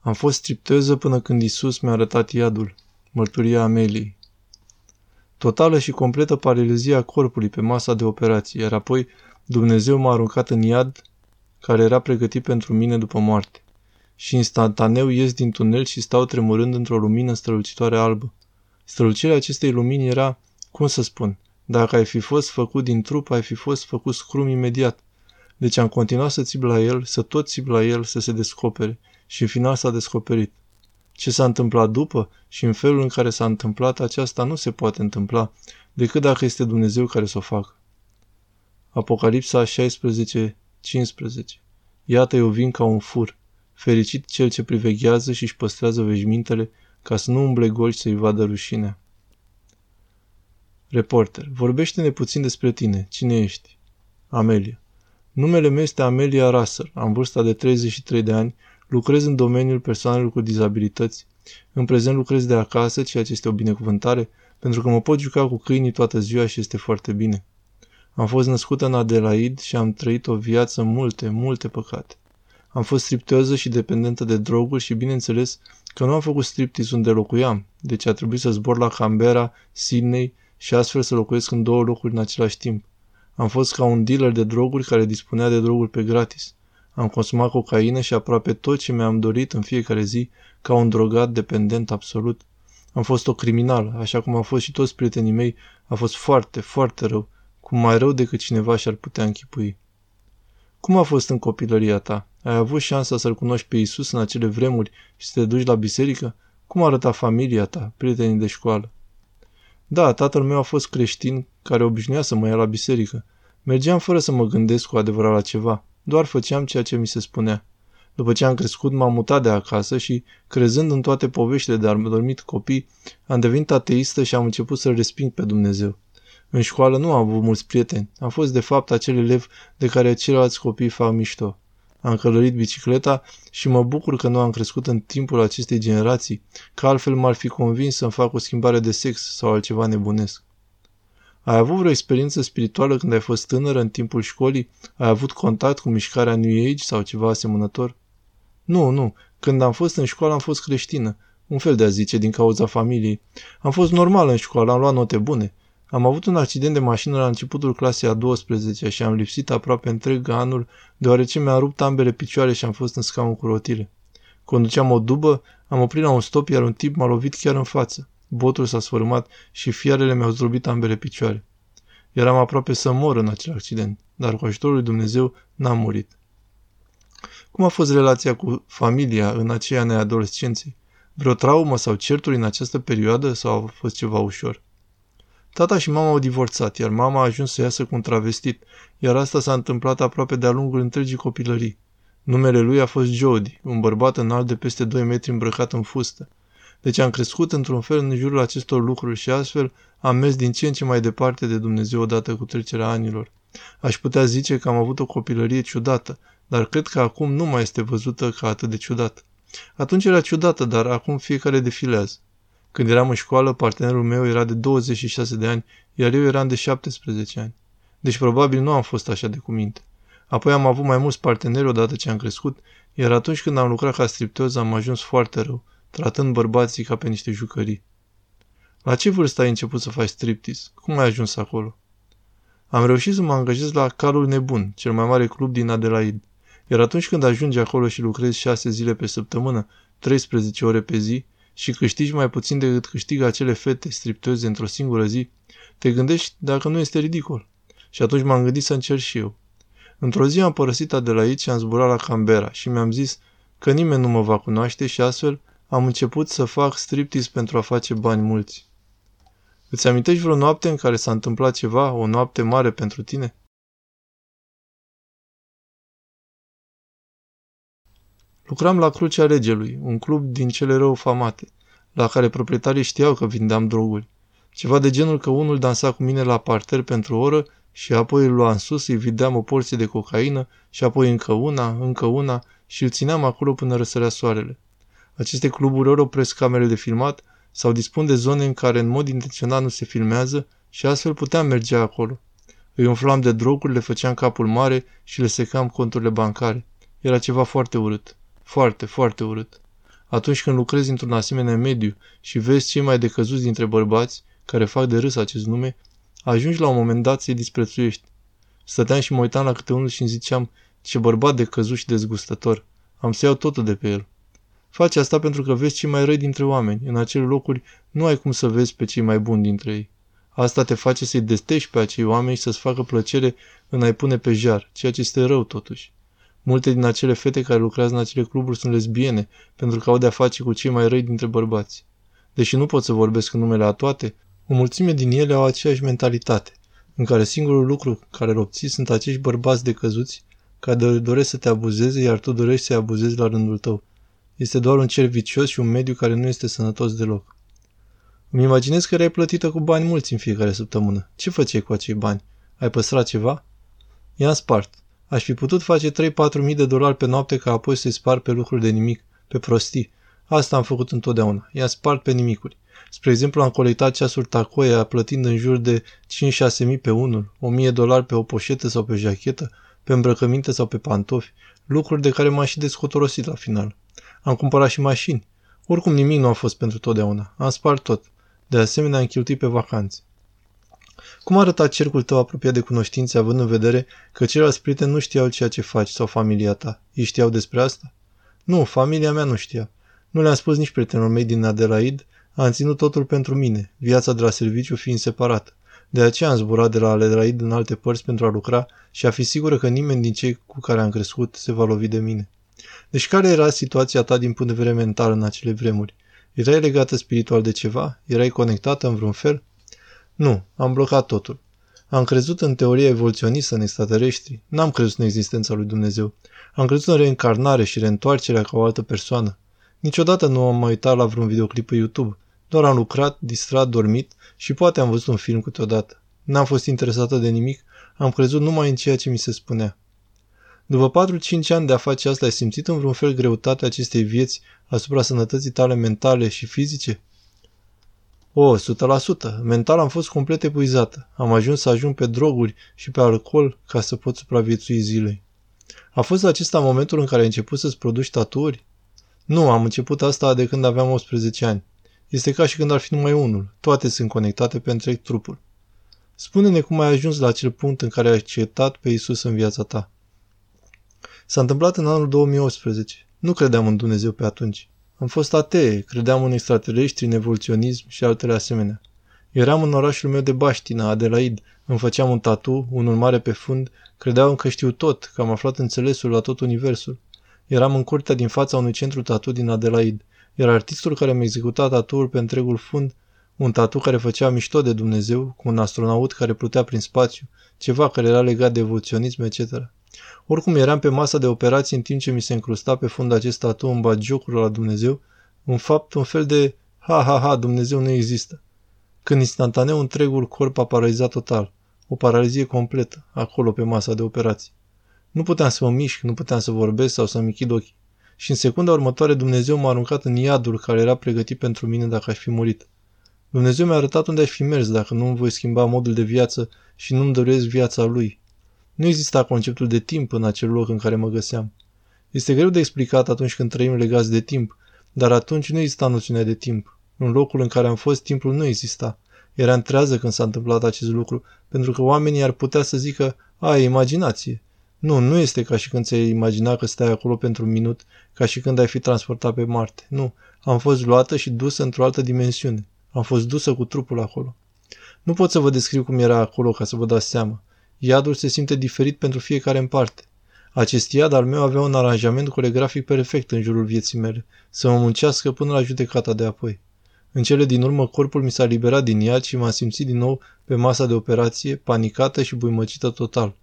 Am fost stripteză până când Isus mi-a arătat iadul. Mărturia Ameliei. Totală și completă paralizia corpului pe masa de operație, iar apoi Dumnezeu m-a aruncat în iad care era pregătit pentru mine după moarte. Și instantaneu ies din tunel și stau tremurând într-o lumină strălucitoare albă. Strălucirea acestei lumini era, cum să spun, dacă ai fi fost făcut din trup, ai fi fost făcut scrum imediat. Deci am continuat să țip la el, să tot țip la el, să se descopere. Și în final s-a descoperit. Ce s-a întâmplat după și în felul în care s-a întâmplat, aceasta nu se poate întâmpla, decât dacă este Dumnezeu care să o facă. Apocalipsa 16, 15 Iată eu vin ca un fur, fericit cel ce priveghează și își păstrează veșmintele ca să nu umble gol și să-i vadă rușinea. Reporter, vorbește-ne puțin despre tine. Cine ești? Amelia. Numele meu este Amelia Russell. Am vârsta de 33 de ani, lucrez în domeniul persoanelor cu dizabilități. În prezent lucrez de acasă, ceea ce este o binecuvântare, pentru că mă pot juca cu câinii toată ziua și este foarte bine. Am fost născută în Adelaide și am trăit o viață multe, multe păcate. Am fost stripteoză și dependentă de droguri și bineînțeles că nu am făcut striptease unde locuiam, deci a trebuit să zbor la Canberra, Sydney și astfel să locuiesc în două locuri în același timp. Am fost ca un dealer de droguri care dispunea de droguri pe gratis. Am consumat cocaină și aproape tot ce mi-am dorit în fiecare zi, ca un drogat dependent absolut. Am fost o criminală, așa cum au fost și toți prietenii mei, a fost foarte, foarte rău, cum mai rău decât cineva și-ar putea închipui. Cum a fost în copilăria ta? Ai avut șansa să-L cunoști pe Isus în acele vremuri și să te duci la biserică? Cum arăta familia ta, prietenii de școală? Da, tatăl meu a fost creștin care obișnuia să mă ia la biserică. Mergeam fără să mă gândesc cu adevărat la ceva. Doar făceam ceea ce mi se spunea. După ce am crescut, m-am mutat de acasă și, crezând în toate poveștile de adormit copii, am devenit ateistă și am început să-L resping pe Dumnezeu. În școală nu am avut mulți prieteni. Am fost, de fapt, acel elev de care ceilalți copii fac mișto. Am călărit bicicleta și mă bucur că nu am crescut în timpul acestei generații, că altfel m-ar fi convins să-mi fac o schimbare de sex sau altceva nebunesc. Ai avut vreo experiență spirituală când ai fost tânără în timpul școlii? Ai avut contact cu mișcarea New Age sau ceva asemănător? Nu, nu. Când am fost în școală am fost creștină. Un fel de a zice, din cauza familiei. Am fost normal în școală, am luat note bune. Am avut un accident de mașină la începutul clasei a 12 și am lipsit aproape întreg anul, deoarece mi-a rupt ambele picioare și am fost în scaun cu rotile. Conduceam o dubă, am oprit la un stop, iar un tip m-a lovit chiar în față. Botul s-a sfărâmat și fiarele mi-au zdrobit ambele picioare. Eram aproape să mor în acel accident, dar cu ajutorul lui Dumnezeu n-am murit. Cum a fost relația cu familia în aceea neadolescenței? Vreo traumă sau certuri în această perioadă sau a fost ceva ușor? Tata și mama au divorțat, iar mama a ajuns să iasă cu un travestit, iar asta s-a întâmplat aproape de-a lungul întregii copilării. Numele lui a fost Jody, un bărbat înalt de peste 2 metri îmbrăcat în fustă. Deci am crescut într-un fel în jurul acestor lucruri și astfel am mers din ce în ce mai departe de Dumnezeu odată cu trecerea anilor. Aș putea zice că am avut o copilărie ciudată, dar cred că acum nu mai este văzută ca atât de ciudată. Atunci era ciudată, dar acum fiecare defilează. Când eram în școală, partenerul meu era de 26 de ani, iar eu eram de 17 ani. Deci probabil nu am fost așa de cuminte. Apoi am avut mai mulți parteneri odată ce am crescut, iar atunci când am lucrat ca stripteoz am ajuns foarte rău, tratând bărbații ca pe niște jucării. La ce vârstă ai început să faci striptease? Cum ai ajuns acolo? Am reușit să mă angajez la Calul Nebun, cel mai mare club din Adelaide. Iar atunci când ajungi acolo și lucrezi 6 zile pe săptămână, 13 ore pe zi, și câștigi mai puțin decât câștigă acele fete striptoze într-o singură zi, te gândești dacă nu este ridicol. Și atunci m-am gândit să încerc și eu. Într-o zi am părăsit Adelaide și am zburat la Canberra și mi-am zis că nimeni nu mă va cunoaște și astfel am început să fac striptease pentru a face bani mulți. Îți amintești vreo noapte în care s-a întâmplat ceva, o noapte mare pentru tine? Lucram la Crucea Regelui, un club din cele rău famate, la care proprietarii știau că vindeam droguri. Ceva de genul că unul dansa cu mine la parter pentru o oră și apoi îl luam sus, îi videam o porție de cocaină și apoi încă una, încă una și îl țineam acolo până răsărea soarele. Aceste cluburi ori opresc camerele de filmat sau dispun de zone în care în mod intenționat nu se filmează și astfel puteam merge acolo. Îi umflam de droguri, le făceam capul mare și le secam conturile bancare. Era ceva foarte urât. Foarte, foarte urât. Atunci când lucrezi într-un asemenea mediu și vezi cei mai decăzuți dintre bărbați, care fac de râs acest nume, ajungi la un moment dat să-i disprețuiești. Stăteam și mă uitam la câte unul și îmi ziceam, ce bărbat de căzut și dezgustător. Am să iau totul de pe el. Faci asta pentru că vezi cei mai răi dintre oameni. În acele locuri nu ai cum să vezi pe cei mai buni dintre ei. Asta te face să-i destești pe acei oameni și să-ți facă plăcere în a-i pune pe jar, ceea ce este rău totuși. Multe din acele fete care lucrează în acele cluburi sunt lesbiene, pentru că au de-a face cu cei mai răi dintre bărbați. Deși nu pot să vorbesc în numele a toate, o mulțime din ele au aceeași mentalitate, în care singurul lucru care îl obții sunt acești bărbați decăzuți care doresc să te abuzeze, iar tu dorești să-i abuzezi la rândul tău. Este doar un cer vicios și un mediu care nu este sănătos deloc. Îmi imaginez că erai plătită cu bani mulți în fiecare săptămână. Ce făceai cu acei bani? Ai păstrat ceva? I-am spart. Aș fi putut face 3-4 mii de dolari pe noapte ca apoi să-i spar pe lucruri de nimic, pe prostii. Asta am făcut întotdeauna. I-am spart pe nimicuri. Spre exemplu, am colectat ceasuri tacoia plătind în jur de 5-6 mii pe unul, 1000 dolari pe o poșetă sau pe jachetă, pe îmbrăcăminte sau pe pantofi, lucruri de care m-am și descotorosit la final. Am cumpărat și mașini. Oricum nimic nu a fost pentru totdeauna. Am spart tot. De asemenea, am cheltuit pe vacanțe. Cum arăta cercul tău apropiat de cunoștințe, având în vedere că ceilalți prieteni nu știau ceea ce faci sau familia ta? Ei știau despre asta? Nu, familia mea nu știa. Nu le-am spus nici prietenilor mei din Adelaide, am ținut totul pentru mine, viața de la serviciu fiind separată. De aceea am zburat de la Adelaide în alte părți pentru a lucra și a fi sigură că nimeni din cei cu care am crescut se va lovi de mine. Deci care era situația ta din punct de vedere mental în acele vremuri? Erai legată spiritual de ceva? Erai conectată în vreun fel? Nu, am blocat totul. Am crezut în teoria evoluționistă în extraterestri. N-am crezut în existența lui Dumnezeu. Am crezut în reîncarnare și reîntoarcerea ca o altă persoană. Niciodată nu am mai uitat la vreun videoclip pe YouTube. Doar am lucrat, distrat, dormit și poate am văzut un film câteodată. N-am fost interesată de nimic, am crezut numai în ceea ce mi se spunea. După 4-5 ani de a face asta, ai simțit în vreun fel greutatea acestei vieți asupra sănătății tale mentale și fizice? O, 100%. Mental am fost complet epuizată. Am ajuns să ajung pe droguri și pe alcool ca să pot supraviețui zilei. A fost acesta momentul în care ai început să-ți produci tatuări? Nu, am început asta de când aveam 18 ani. Este ca și când ar fi numai unul. Toate sunt conectate pe întreg trupul. Spune-ne cum ai ajuns la acel punct în care ai acceptat pe Isus în viața ta. S-a întâmplat în anul 2018. Nu credeam în Dumnezeu pe atunci. Am fost atee, credeam în extraterestri, în evoluționism și altele asemenea. Eram în orașul meu de Baștina, Adelaide, îmi făceam un tatu, unul mare pe fund, credeam că știu tot, că am aflat înțelesul la tot universul. Eram în curtea din fața unui centru tatu din Adelaide, iar artistul care mi-a executat tatuul pe întregul fund, un tatu care făcea mișto de Dumnezeu, cu un astronaut care plutea prin spațiu, ceva care era legat de evoluționism, etc. Oricum eram pe masa de operații în timp ce mi se încrusta pe fund acest tatu în bagiocul la Dumnezeu, un fapt, un fel de ha, ha, ha, Dumnezeu nu există. Când instantaneu întregul corp a paralizat total, o paralizie completă, acolo pe masa de operații. Nu puteam să mă mișc, nu puteam să vorbesc sau să-mi închid ochii. Și în secunda următoare Dumnezeu m-a aruncat în iadul care era pregătit pentru mine dacă aș fi murit. Dumnezeu mi-a arătat unde aș fi mers dacă nu îmi voi schimba modul de viață și nu-mi doresc viața lui, nu exista conceptul de timp în acel loc în care mă găseam. Este greu de explicat atunci când trăim legați de timp, dar atunci nu exista noțiunea de timp. În locul în care am fost, timpul nu exista. Era întrează când s-a întâmplat acest lucru, pentru că oamenii ar putea să zică, a, e imaginație. Nu, nu este ca și când ți-ai imagina că stai acolo pentru un minut, ca și când ai fi transportat pe Marte. Nu, am fost luată și dusă într-o altă dimensiune. Am fost dusă cu trupul acolo. Nu pot să vă descriu cum era acolo ca să vă dați seama. Iadul se simte diferit pentru fiecare în parte. Acest iad al meu avea un aranjament coregrafic perfect în jurul vieții mele, să mă muncească până la judecata de apoi. În cele din urmă, corpul mi s-a liberat din iad și m-am simțit din nou pe masa de operație, panicată și buimăcită total.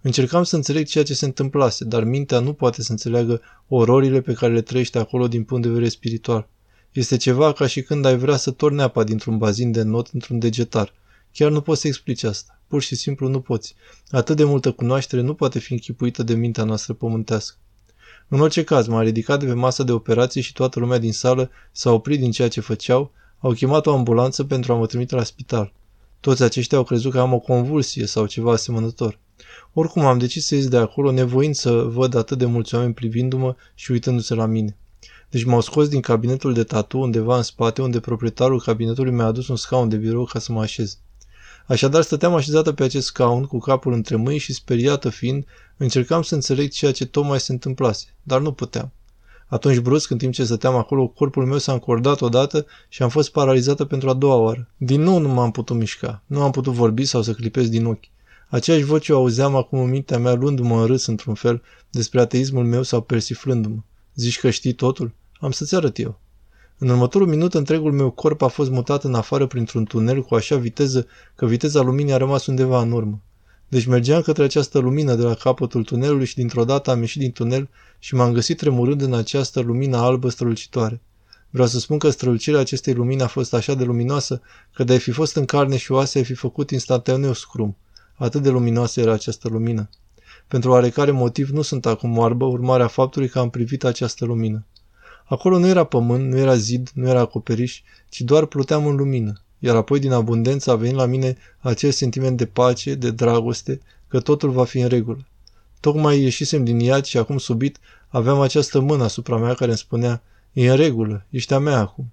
Încercam să înțeleg ceea ce se întâmplase, dar mintea nu poate să înțeleagă ororile pe care le trăiește acolo din punct de vedere spiritual. Este ceva ca și când ai vrea să torni apa dintr-un bazin de not într-un degetar. Chiar nu poți să explici asta. Pur și simplu nu poți. Atât de multă cunoaștere nu poate fi închipuită de mintea noastră pământească. În orice caz, m-a ridicat de pe masa de operație și toată lumea din sală s-a oprit din ceea ce făceau, au chemat o ambulanță pentru a mă trimite la spital. Toți aceștia au crezut că am o convulsie sau ceva asemănător. Oricum am decis să ies de acolo, nevoind să văd atât de mulți oameni privindu-mă și uitându-se la mine. Deci m-au scos din cabinetul de tatu undeva în spate, unde proprietarul cabinetului mi-a adus un scaun de birou ca să mă așez. Așadar stăteam așezată pe acest scaun, cu capul între mâini și speriată fiind, încercam să înțeleg ceea ce tocmai se întâmplase, dar nu puteam. Atunci brusc, în timp ce stăteam acolo, corpul meu s-a încordat odată și am fost paralizată pentru a doua oară. Din nou nu m-am putut mișca, nu am putut vorbi sau să clipesc din ochi. Aceeași voce o auzeam acum în mintea mea luându-mă în râs într-un fel despre ateismul meu sau persiflându-mă. Zici că știi totul? Am să-ți arăt eu. În următorul minut, întregul meu corp a fost mutat în afară printr-un tunel cu așa viteză că viteza luminii a rămas undeva în urmă. Deci mergeam către această lumină de la capătul tunelului și dintr-o dată am ieșit din tunel și m-am găsit tremurând în această lumină albă strălucitoare. Vreau să spun că strălucirea acestei lumini a fost așa de luminoasă că de a fi fost în carne și oase ai fi făcut instantaneu scrum. Atât de luminoasă era această lumină. Pentru oarecare motiv nu sunt acum oarbă, urmarea faptului că am privit această lumină. Acolo nu era pământ, nu era zid, nu era acoperiș, ci doar pluteam în lumină. Iar apoi din abundență a venit la mine acel sentiment de pace, de dragoste, că totul va fi în regulă. Tocmai ieșisem din iad și acum subit aveam această mână asupra mea care îmi spunea, e în regulă, ești a mea acum.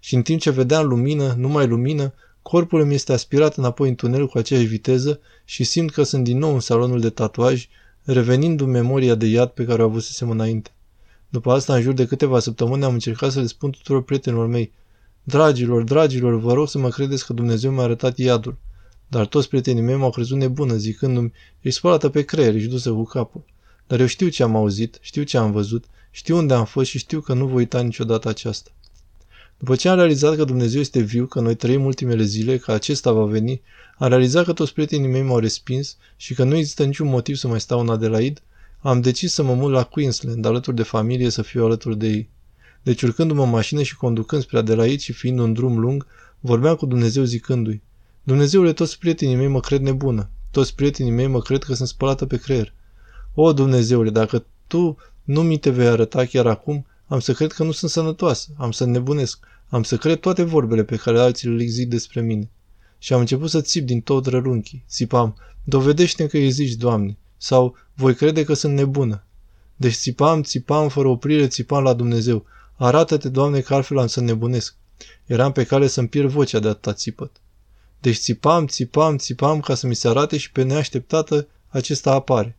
Și în timp ce vedeam lumină, numai lumină, corpul îmi este aspirat înapoi în tunel cu aceeași viteză și simt că sunt din nou în salonul de tatuaj, revenind în memoria de iad pe care o avusesem înainte. După asta, în jur de câteva săptămâni, am încercat să le spun tuturor prietenilor mei, Dragilor, dragilor, vă rog să mă credeți că Dumnezeu mi-a arătat iadul. Dar toți prietenii mei m-au crezut nebună, zicându-mi, ești spălată pe creier, ești dusă cu capul. Dar eu știu ce am auzit, știu ce am văzut, știu unde am fost și știu că nu voi uita niciodată aceasta. După ce am realizat că Dumnezeu este viu, că noi trăim ultimele zile, că acesta va veni, am realizat că toți prietenii mei m-au respins și că nu există niciun motiv să mai stau în Adelaide, am decis să mă mut la Queensland, alături de familie, să fiu alături de ei. Deci urcându-mă în mașină și conducând spre Adelaide și fiind un drum lung, vorbeam cu Dumnezeu zicându-i, Dumnezeule, toți prietenii mei mă cred nebună, toți prietenii mei mă cred că sunt spălată pe creier. O, Dumnezeule, dacă Tu nu mi te vei arăta chiar acum, am să cred că nu sunt sănătoasă, am să nebunesc, am să cred toate vorbele pe care alții le zic despre mine. Și am început să țip din tot rălunchii. Țipam, dovedește-mi că existi, Doamne, sau voi crede că sunt nebună. Deci țipam, țipam, fără oprire, țipam la Dumnezeu. Arată-te, Doamne, că altfel am să nebunesc. Eram pe cale să-mi pierd vocea de atâta țipăt. Deci țipam, țipam, țipam ca să mi se arate și pe neașteptată acesta apare.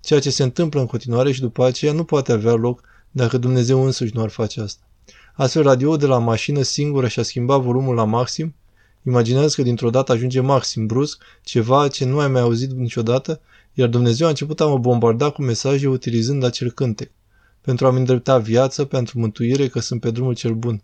Ceea ce se întâmplă în continuare și după aceea nu poate avea loc dacă Dumnezeu însuși nu ar face asta. Astfel, radioul de la mașină singură și-a schimbat volumul la maxim. Imaginează că dintr-o dată ajunge maxim brusc, ceva ce nu ai mai auzit niciodată, iar Dumnezeu a început a mă bombarda cu mesaje utilizând acel cântec pentru a-mi îndrepta viața, pentru mântuire, că sunt pe drumul cel bun.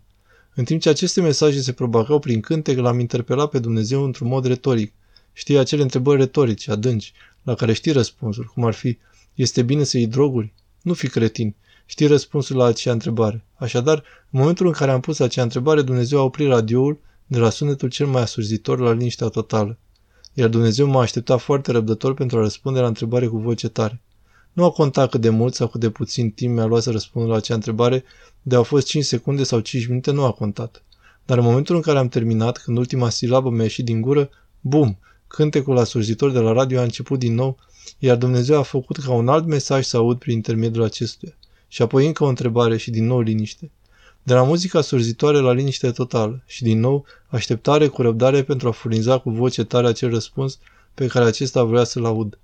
În timp ce aceste mesaje se propagau prin cântec, l-am interpelat pe Dumnezeu într-un mod retoric. Știi acele întrebări retorice, adânci, la care știi răspunsul, cum ar fi, este bine să iei droguri? Nu fi cretin. Știi răspunsul la acea întrebare. Așadar, în momentul în care am pus acea întrebare, Dumnezeu a oprit radioul de la sunetul cel mai asurzitor la liniștea totală. Iar Dumnezeu m-a așteptat foarte răbdător pentru a răspunde la întrebare cu voce tare. Nu a contat cât de mult sau cât de puțin timp mi-a luat să răspund la acea întrebare, de au fost 5 secunde sau 5 minute, nu a contat. Dar în momentul în care am terminat, când ultima silabă mi-a ieșit din gură, bum, cântecul asurzitor de la radio a început din nou, iar Dumnezeu a făcut ca un alt mesaj să aud prin intermediul acestuia. Și apoi încă o întrebare și din nou liniște. De la muzica surzitoare la liniște totală și din nou așteptare cu răbdare pentru a furniza cu voce tare acel răspuns pe care acesta vrea să-l aud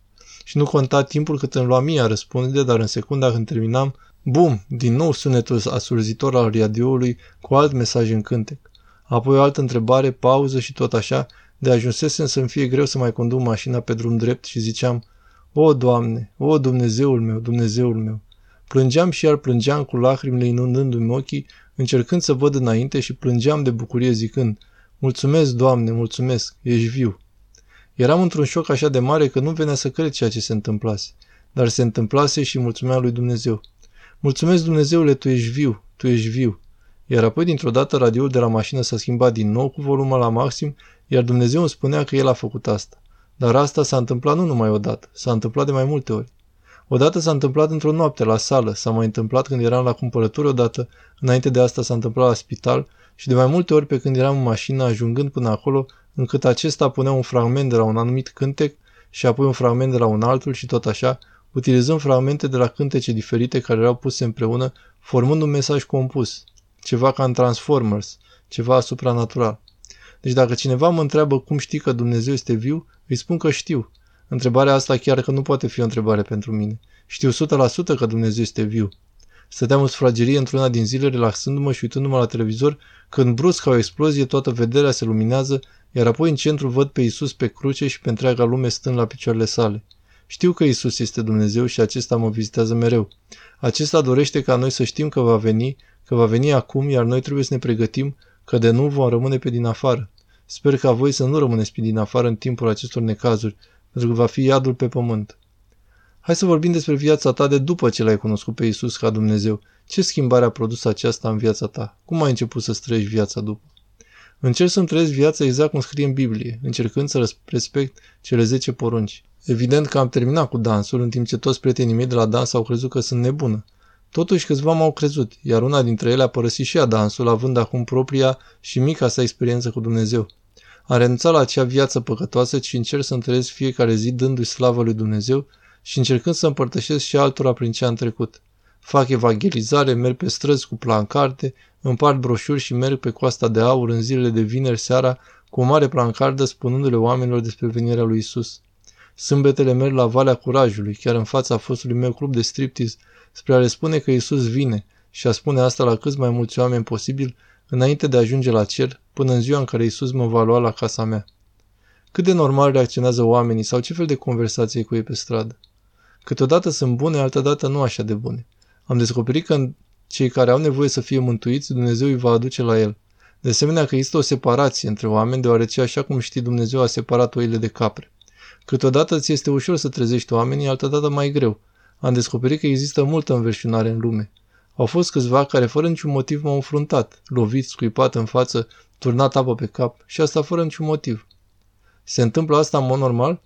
și nu conta timpul cât îmi lua mie a răspunde, dar în secunda când terminam, bum, din nou sunetul asurzitor al radioului cu alt mesaj în cântec. Apoi o altă întrebare, pauză și tot așa, de ajunsesem să-mi fie greu să mai conduc mașina pe drum drept și ziceam, O, Doamne, o, Dumnezeul meu, Dumnezeul meu. Plângeam și iar plângeam cu lacrimile inundându-mi ochii, încercând să văd înainte și plângeam de bucurie zicând, Mulțumesc, Doamne, mulțumesc, ești viu. Eram într-un șoc așa de mare că nu venea să cred ceea ce se întâmplase. Dar se întâmplase și mulțumea lui Dumnezeu. Mulțumesc Dumnezeule, tu ești viu, tu ești viu. Iar apoi dintr-o dată radioul de la mașină s-a schimbat din nou cu volumul la maxim, iar Dumnezeu îmi spunea că el a făcut asta. Dar asta s-a întâmplat nu numai odată, s-a întâmplat de mai multe ori. Odată s-a întâmplat într-o noapte la sală, s-a mai întâmplat când eram la cumpărături odată, înainte de asta s-a întâmplat la spital și de mai multe ori pe când eram în mașină ajungând până acolo, încât acesta punea un fragment de la un anumit cântec și apoi un fragment de la un altul și tot așa, utilizând fragmente de la cântece diferite care erau puse împreună, formând un mesaj compus, ceva ca în Transformers, ceva supranatural. Deci dacă cineva mă întreabă cum știi că Dumnezeu este viu, îi spun că știu. Întrebarea asta chiar că nu poate fi o întrebare pentru mine. Știu 100% că Dumnezeu este viu. Stăteam în sufragerie într-una din zile, relaxându-mă și uitându-mă la televizor, când brusc ca o explozie toată vederea se luminează, iar apoi în centru văd pe Isus pe cruce și pe întreaga lume stând la picioarele sale. Știu că Isus este Dumnezeu și acesta mă vizitează mereu. Acesta dorește ca noi să știm că va veni, că va veni acum, iar noi trebuie să ne pregătim, că de nu vom rămâne pe din afară. Sper ca voi să nu rămâneți pe din afară în timpul acestor necazuri, pentru că va fi iadul pe pământ. Hai să vorbim despre viața ta de după ce l-ai cunoscut pe Isus ca Dumnezeu. Ce schimbare a produs aceasta în viața ta? Cum ai început să trăiești viața după? Încerc să-mi trăiesc viața exact cum scrie în Biblie, încercând să respect cele 10 porunci. Evident că am terminat cu dansul, în timp ce toți prietenii mei de la dans au crezut că sunt nebună. Totuși câțiva m-au crezut, iar una dintre ele a părăsit și ea dansul, având acum propria și mica sa experiență cu Dumnezeu. Am renunțat la acea viață păcătoasă și încerc să întâlnesc fiecare zi dându-i slavă lui Dumnezeu și încercând să împărtășesc și altora prin ce am trecut. Fac evangelizare, merg pe străzi cu plancarte, împart broșuri și merg pe coasta de aur în zilele de vineri seara cu o mare plancardă spunându-le oamenilor despre venirea lui Isus. Sâmbetele merg la Valea Curajului, chiar în fața fostului meu club de striptease, spre a le spune că Isus vine și a spune asta la cât mai mulți oameni posibil înainte de a ajunge la cer, până în ziua în care Isus mă va lua la casa mea. Cât de normal reacționează oamenii sau ce fel de conversație cu ei pe stradă? Câteodată sunt bune, altădată nu așa de bune. Am descoperit că cei care au nevoie să fie mântuiți, Dumnezeu îi va aduce la el. De asemenea că există o separație între oameni, deoarece așa cum știi Dumnezeu a separat oile de capre. Câteodată ți este ușor să trezești oamenii, altădată mai greu. Am descoperit că există multă înverșunare în lume. Au fost câțiva care fără niciun motiv m-au înfruntat, lovit, scuipat în față, turnat apă pe cap și asta fără niciun motiv. Se întâmplă asta în mod normal?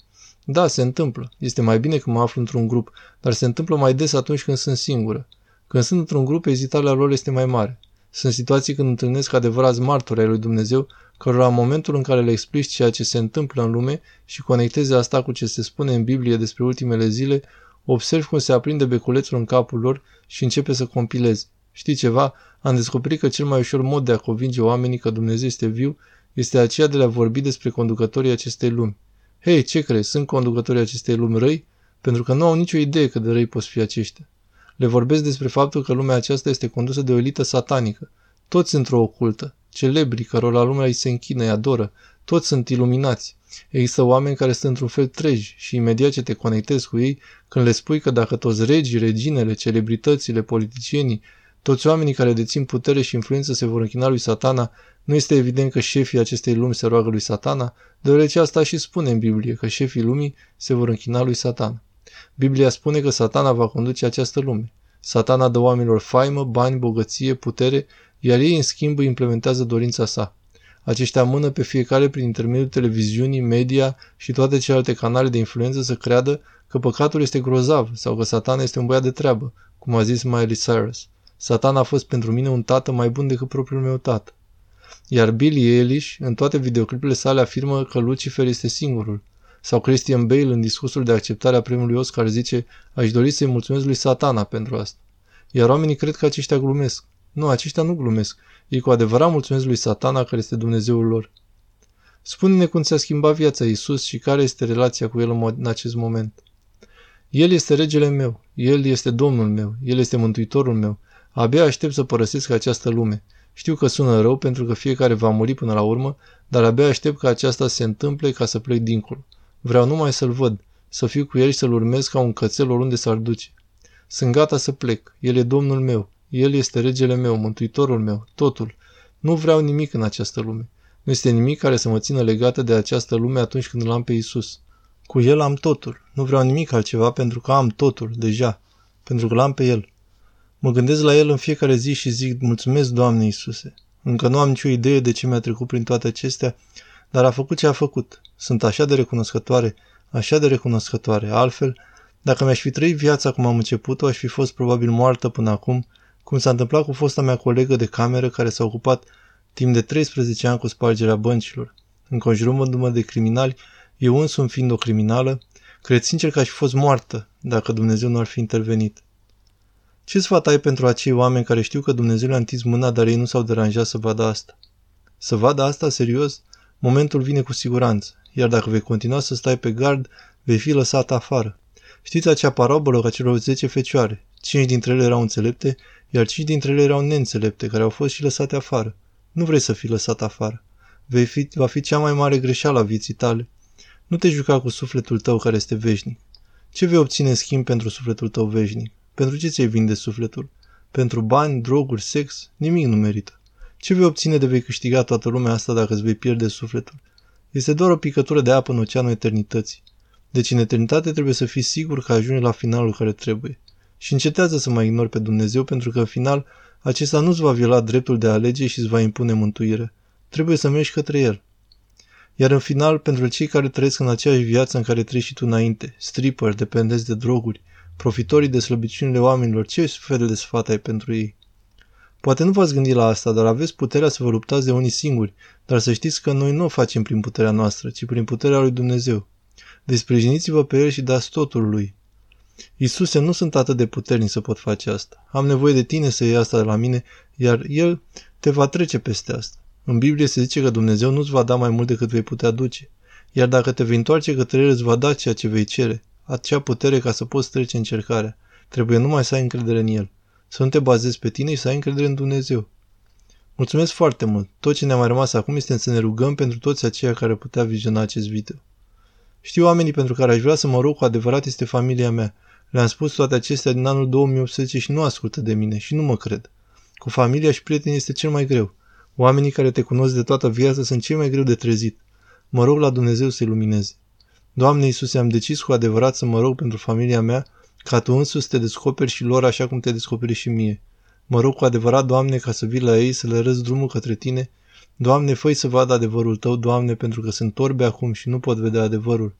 Da, se întâmplă. Este mai bine când mă aflu într-un grup, dar se întâmplă mai des atunci când sunt singură. Când sunt într-un grup, ezitarea lor este mai mare. Sunt situații când întâlnesc adevărați martori ai lui Dumnezeu, cărora în momentul în care le explici ceea ce se întâmplă în lume și conecteze asta cu ce se spune în Biblie despre ultimele zile, observ cum se aprinde beculețul în capul lor și începe să compileze. Știi ceva? Am descoperit că cel mai ușor mod de a convinge oamenii că Dumnezeu este viu este aceea de a vorbi despre conducătorii acestei lumi. Hei, ce crezi? Sunt conducătorii acestei lumi răi? Pentru că nu au nicio idee cât de răi pot fi aceștia. Le vorbesc despre faptul că lumea aceasta este condusă de o elită satanică. Toți într-o ocultă. Celebri cărora lumea îi se închină, îi adoră. Toți sunt iluminați. Există oameni care sunt într-un fel treji și imediat ce te conectezi cu ei, când le spui că dacă toți regii, reginele, celebritățile, politicienii, toți oamenii care dețin putere și influență se vor închina lui satana, nu este evident că șefii acestei lumi se roagă lui satana, deoarece asta și spune în Biblie, că șefii lumii se vor închina lui satana. Biblia spune că satana va conduce această lume. Satana dă oamenilor faimă, bani, bogăție, putere, iar ei în schimb implementează dorința sa. Aceștia mână pe fiecare prin intermediul televiziunii, media și toate celelalte canale de influență să creadă că păcatul este grozav sau că satana este un băiat de treabă, cum a zis Miley Cyrus. Satana a fost pentru mine un tată mai bun decât propriul meu tată. Iar Billy Eilish, în toate videoclipele sale, afirmă că Lucifer este singurul. Sau Christian Bale, în discursul de acceptare a premiului Oscar, zice Aș dori să-i mulțumesc lui satana pentru asta. Iar oamenii cred că aceștia glumesc. Nu, aceștia nu glumesc. Ei cu adevărat mulțumesc lui satana care este Dumnezeul lor. Spune-ne cum ți-a schimbat viața Isus și care este relația cu El în acest moment. El este regele meu, El este Domnul meu, El este Mântuitorul meu. Abia aștept să părăsesc această lume. Știu că sună rău pentru că fiecare va muri până la urmă, dar abia aștept ca aceasta să se întâmple ca să plec dincolo. Vreau numai să-l văd, să fiu cu el și să-l urmez ca un cățel oriunde s-ar duce. Sunt gata să plec. El e Domnul meu. El este regele meu, mântuitorul meu, totul. Nu vreau nimic în această lume. Nu este nimic care să mă țină legată de această lume atunci când îl am pe Isus. Cu el am totul. Nu vreau nimic altceva pentru că am totul, deja. Pentru că l-am pe el. Mă gândesc la el în fiecare zi și zic, mulțumesc, Doamne Iisuse. Încă nu am nicio idee de ce mi-a trecut prin toate acestea, dar a făcut ce a făcut. Sunt așa de recunoscătoare, așa de recunoscătoare. Altfel, dacă mi-aș fi trăit viața cum am început-o, aș fi fost probabil moartă până acum, cum s-a întâmplat cu fosta mea colegă de cameră care s-a ocupat timp de 13 ani cu spargerea băncilor. Înconjurându-mă de criminali, eu însumi fiind o criminală, cred sincer că aș fi fost moartă, dacă Dumnezeu nu ar fi intervenit. Ce sfat ai pentru acei oameni care știu că Dumnezeu le-a întins mâna, dar ei nu s-au deranjat să vadă asta? Să vadă asta serios? Momentul vine cu siguranță, iar dacă vei continua să stai pe gard, vei fi lăsat afară. Știți acea parabolă a celor 10 fecioare? Cinci dintre ele erau înțelepte, iar cinci dintre ele erau neînțelepte, care au fost și lăsate afară. Nu vrei să fii lăsat afară. Vei fi, va fi cea mai mare greșeală a vieții tale. Nu te juca cu sufletul tău care este veșnic. Ce vei obține în schimb pentru sufletul tău veșnic? Pentru ce ți-ai vinde sufletul? Pentru bani, droguri, sex? Nimic nu merită. Ce vei obține de vei câștiga toată lumea asta dacă îți vei pierde sufletul? Este doar o picătură de apă în oceanul eternității. Deci în eternitate trebuie să fii sigur că ajungi la finalul care trebuie. Și încetează să mai ignori pe Dumnezeu pentru că în final acesta nu-ți va viola dreptul de a alege și îți va impune mântuire. Trebuie să mergi către El. Iar în final, pentru cei care trăiesc în aceeași viață în care trăiești și tu înainte, stripper, dependenți de droguri, profitorii de slăbiciunile oamenilor, ce fel de sfat ai pentru ei? Poate nu v-ați gândit la asta, dar aveți puterea să vă luptați de unii singuri, dar să știți că noi nu o facem prin puterea noastră, ci prin puterea lui Dumnezeu. Desprijiniți-vă pe El și dați totul Lui. Iisuse, nu sunt atât de puternic să pot face asta. Am nevoie de tine să iei asta de la mine, iar El te va trece peste asta. În Biblie se zice că Dumnezeu nu-ți va da mai mult decât vei putea duce. Iar dacă te vei întoarce către El, îți va da ceea ce vei cere, acea putere ca să poți trece încercarea. Trebuie numai să ai încredere în El. Să nu te bazezi pe tine și să ai încredere în Dumnezeu. Mulțumesc foarte mult. Tot ce ne-a mai rămas acum este să ne rugăm pentru toți aceia care putea viziona acest video. Știu oamenii pentru care aș vrea să mă rog cu adevărat este familia mea. Le-am spus toate acestea din anul 2018 și nu ascultă de mine și nu mă cred. Cu familia și prieteni este cel mai greu. Oamenii care te cunosc de toată viața sunt cei mai greu de trezit. Mă rog la Dumnezeu să-i lumineze. Doamne Iisuse, am decis cu adevărat să mă rog pentru familia mea, ca Tu însuți te descoperi și lor așa cum te descoperi și mie. Mă rog cu adevărat, Doamne, ca să vii la ei, să le răzi drumul către Tine. Doamne, făi să vadă adevărul Tău, Doamne, pentru că sunt torbe acum și nu pot vedea adevărul.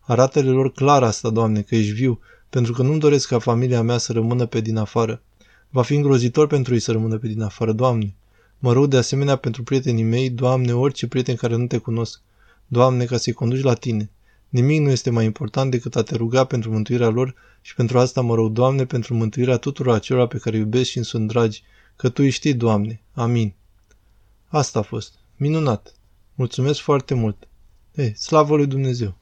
Arată-le lor clar asta, Doamne, că ești viu, pentru că nu-mi doresc ca familia mea să rămână pe din afară. Va fi îngrozitor pentru ei să rămână pe din afară, Doamne. Mă rog de asemenea pentru prietenii mei, Doamne, orice prieten care nu te cunosc. Doamne, ca să-i conduci la Tine. Nimic nu este mai important decât a te ruga pentru mântuirea lor și pentru asta mă rog, Doamne, pentru mântuirea tuturor acelora pe care îi iubesc și îmi sunt dragi, că Tu îi știi, Doamne. Amin. Asta a fost. Minunat. Mulțumesc foarte mult. Ei, slavă lui Dumnezeu!